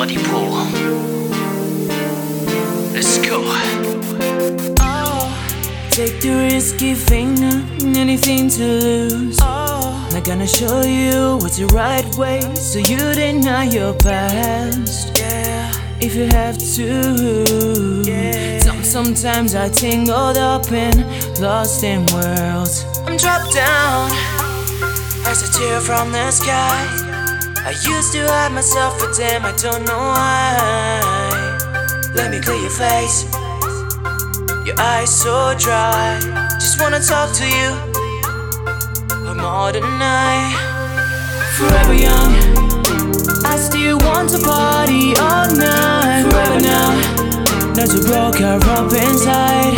Let's go. Oh, take the risky finger, anything to lose. Oh, not gonna show you what's the right way, so you deny your past. Yeah, if you have to. Yeah. Sometimes I tangled up and lost in worlds. I'm dropped down as a tear from the sky. I used to hide myself, but damn, I don't know why. Let me clear your face. Your eyes so dry. Just wanna talk to you. But more than I. Forever young. I still want to party all night. Forever now. Not to broke up inside.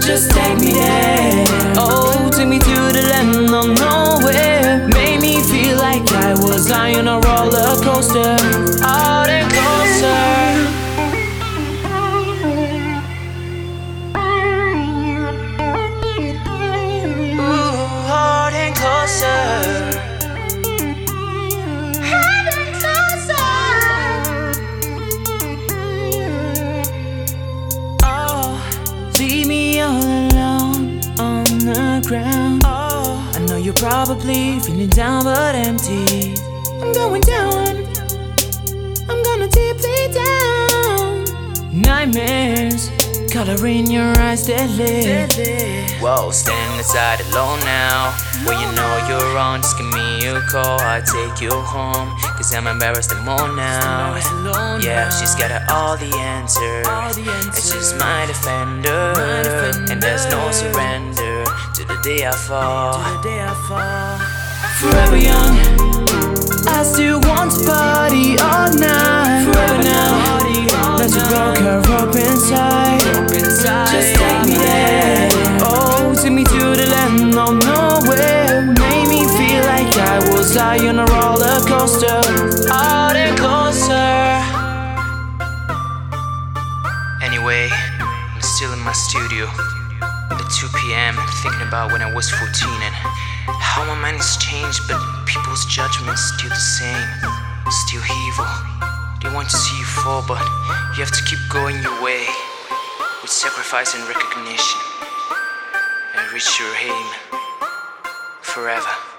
Just take me there. Oh, take me to the land of nowhere. Made me feel like I was lying on a roller coaster. Closer. Closer. Oh, all alone on the ground. Oh, I know you're probably feeling down but empty. I'm going down. I'm gonna deeply down. Nightmares, color in your eyes deadly. Whoa, standing inside alone now. When you know you're wrong, just give me a call. I'll take you home. Cause I'm embarrassed and more now. Yeah, she's got all the answers. And she's my defender. And there's no surrender to the day I fall. Forever young. I still want to party all night. Forever now. Let you broke her up inside. Just take me there. Oh, take me to the land of nowhere. Made me feel like I was high on a roller coaster. Out and closer. Anyway, I'm still in my studio at 2 p.m. thinking about when I was 14 and how my mind has changed, but people's judgment's still the same, still evil. They want to see you fall, but you have to keep going your way with sacrifice and recognition and reach your aim forever.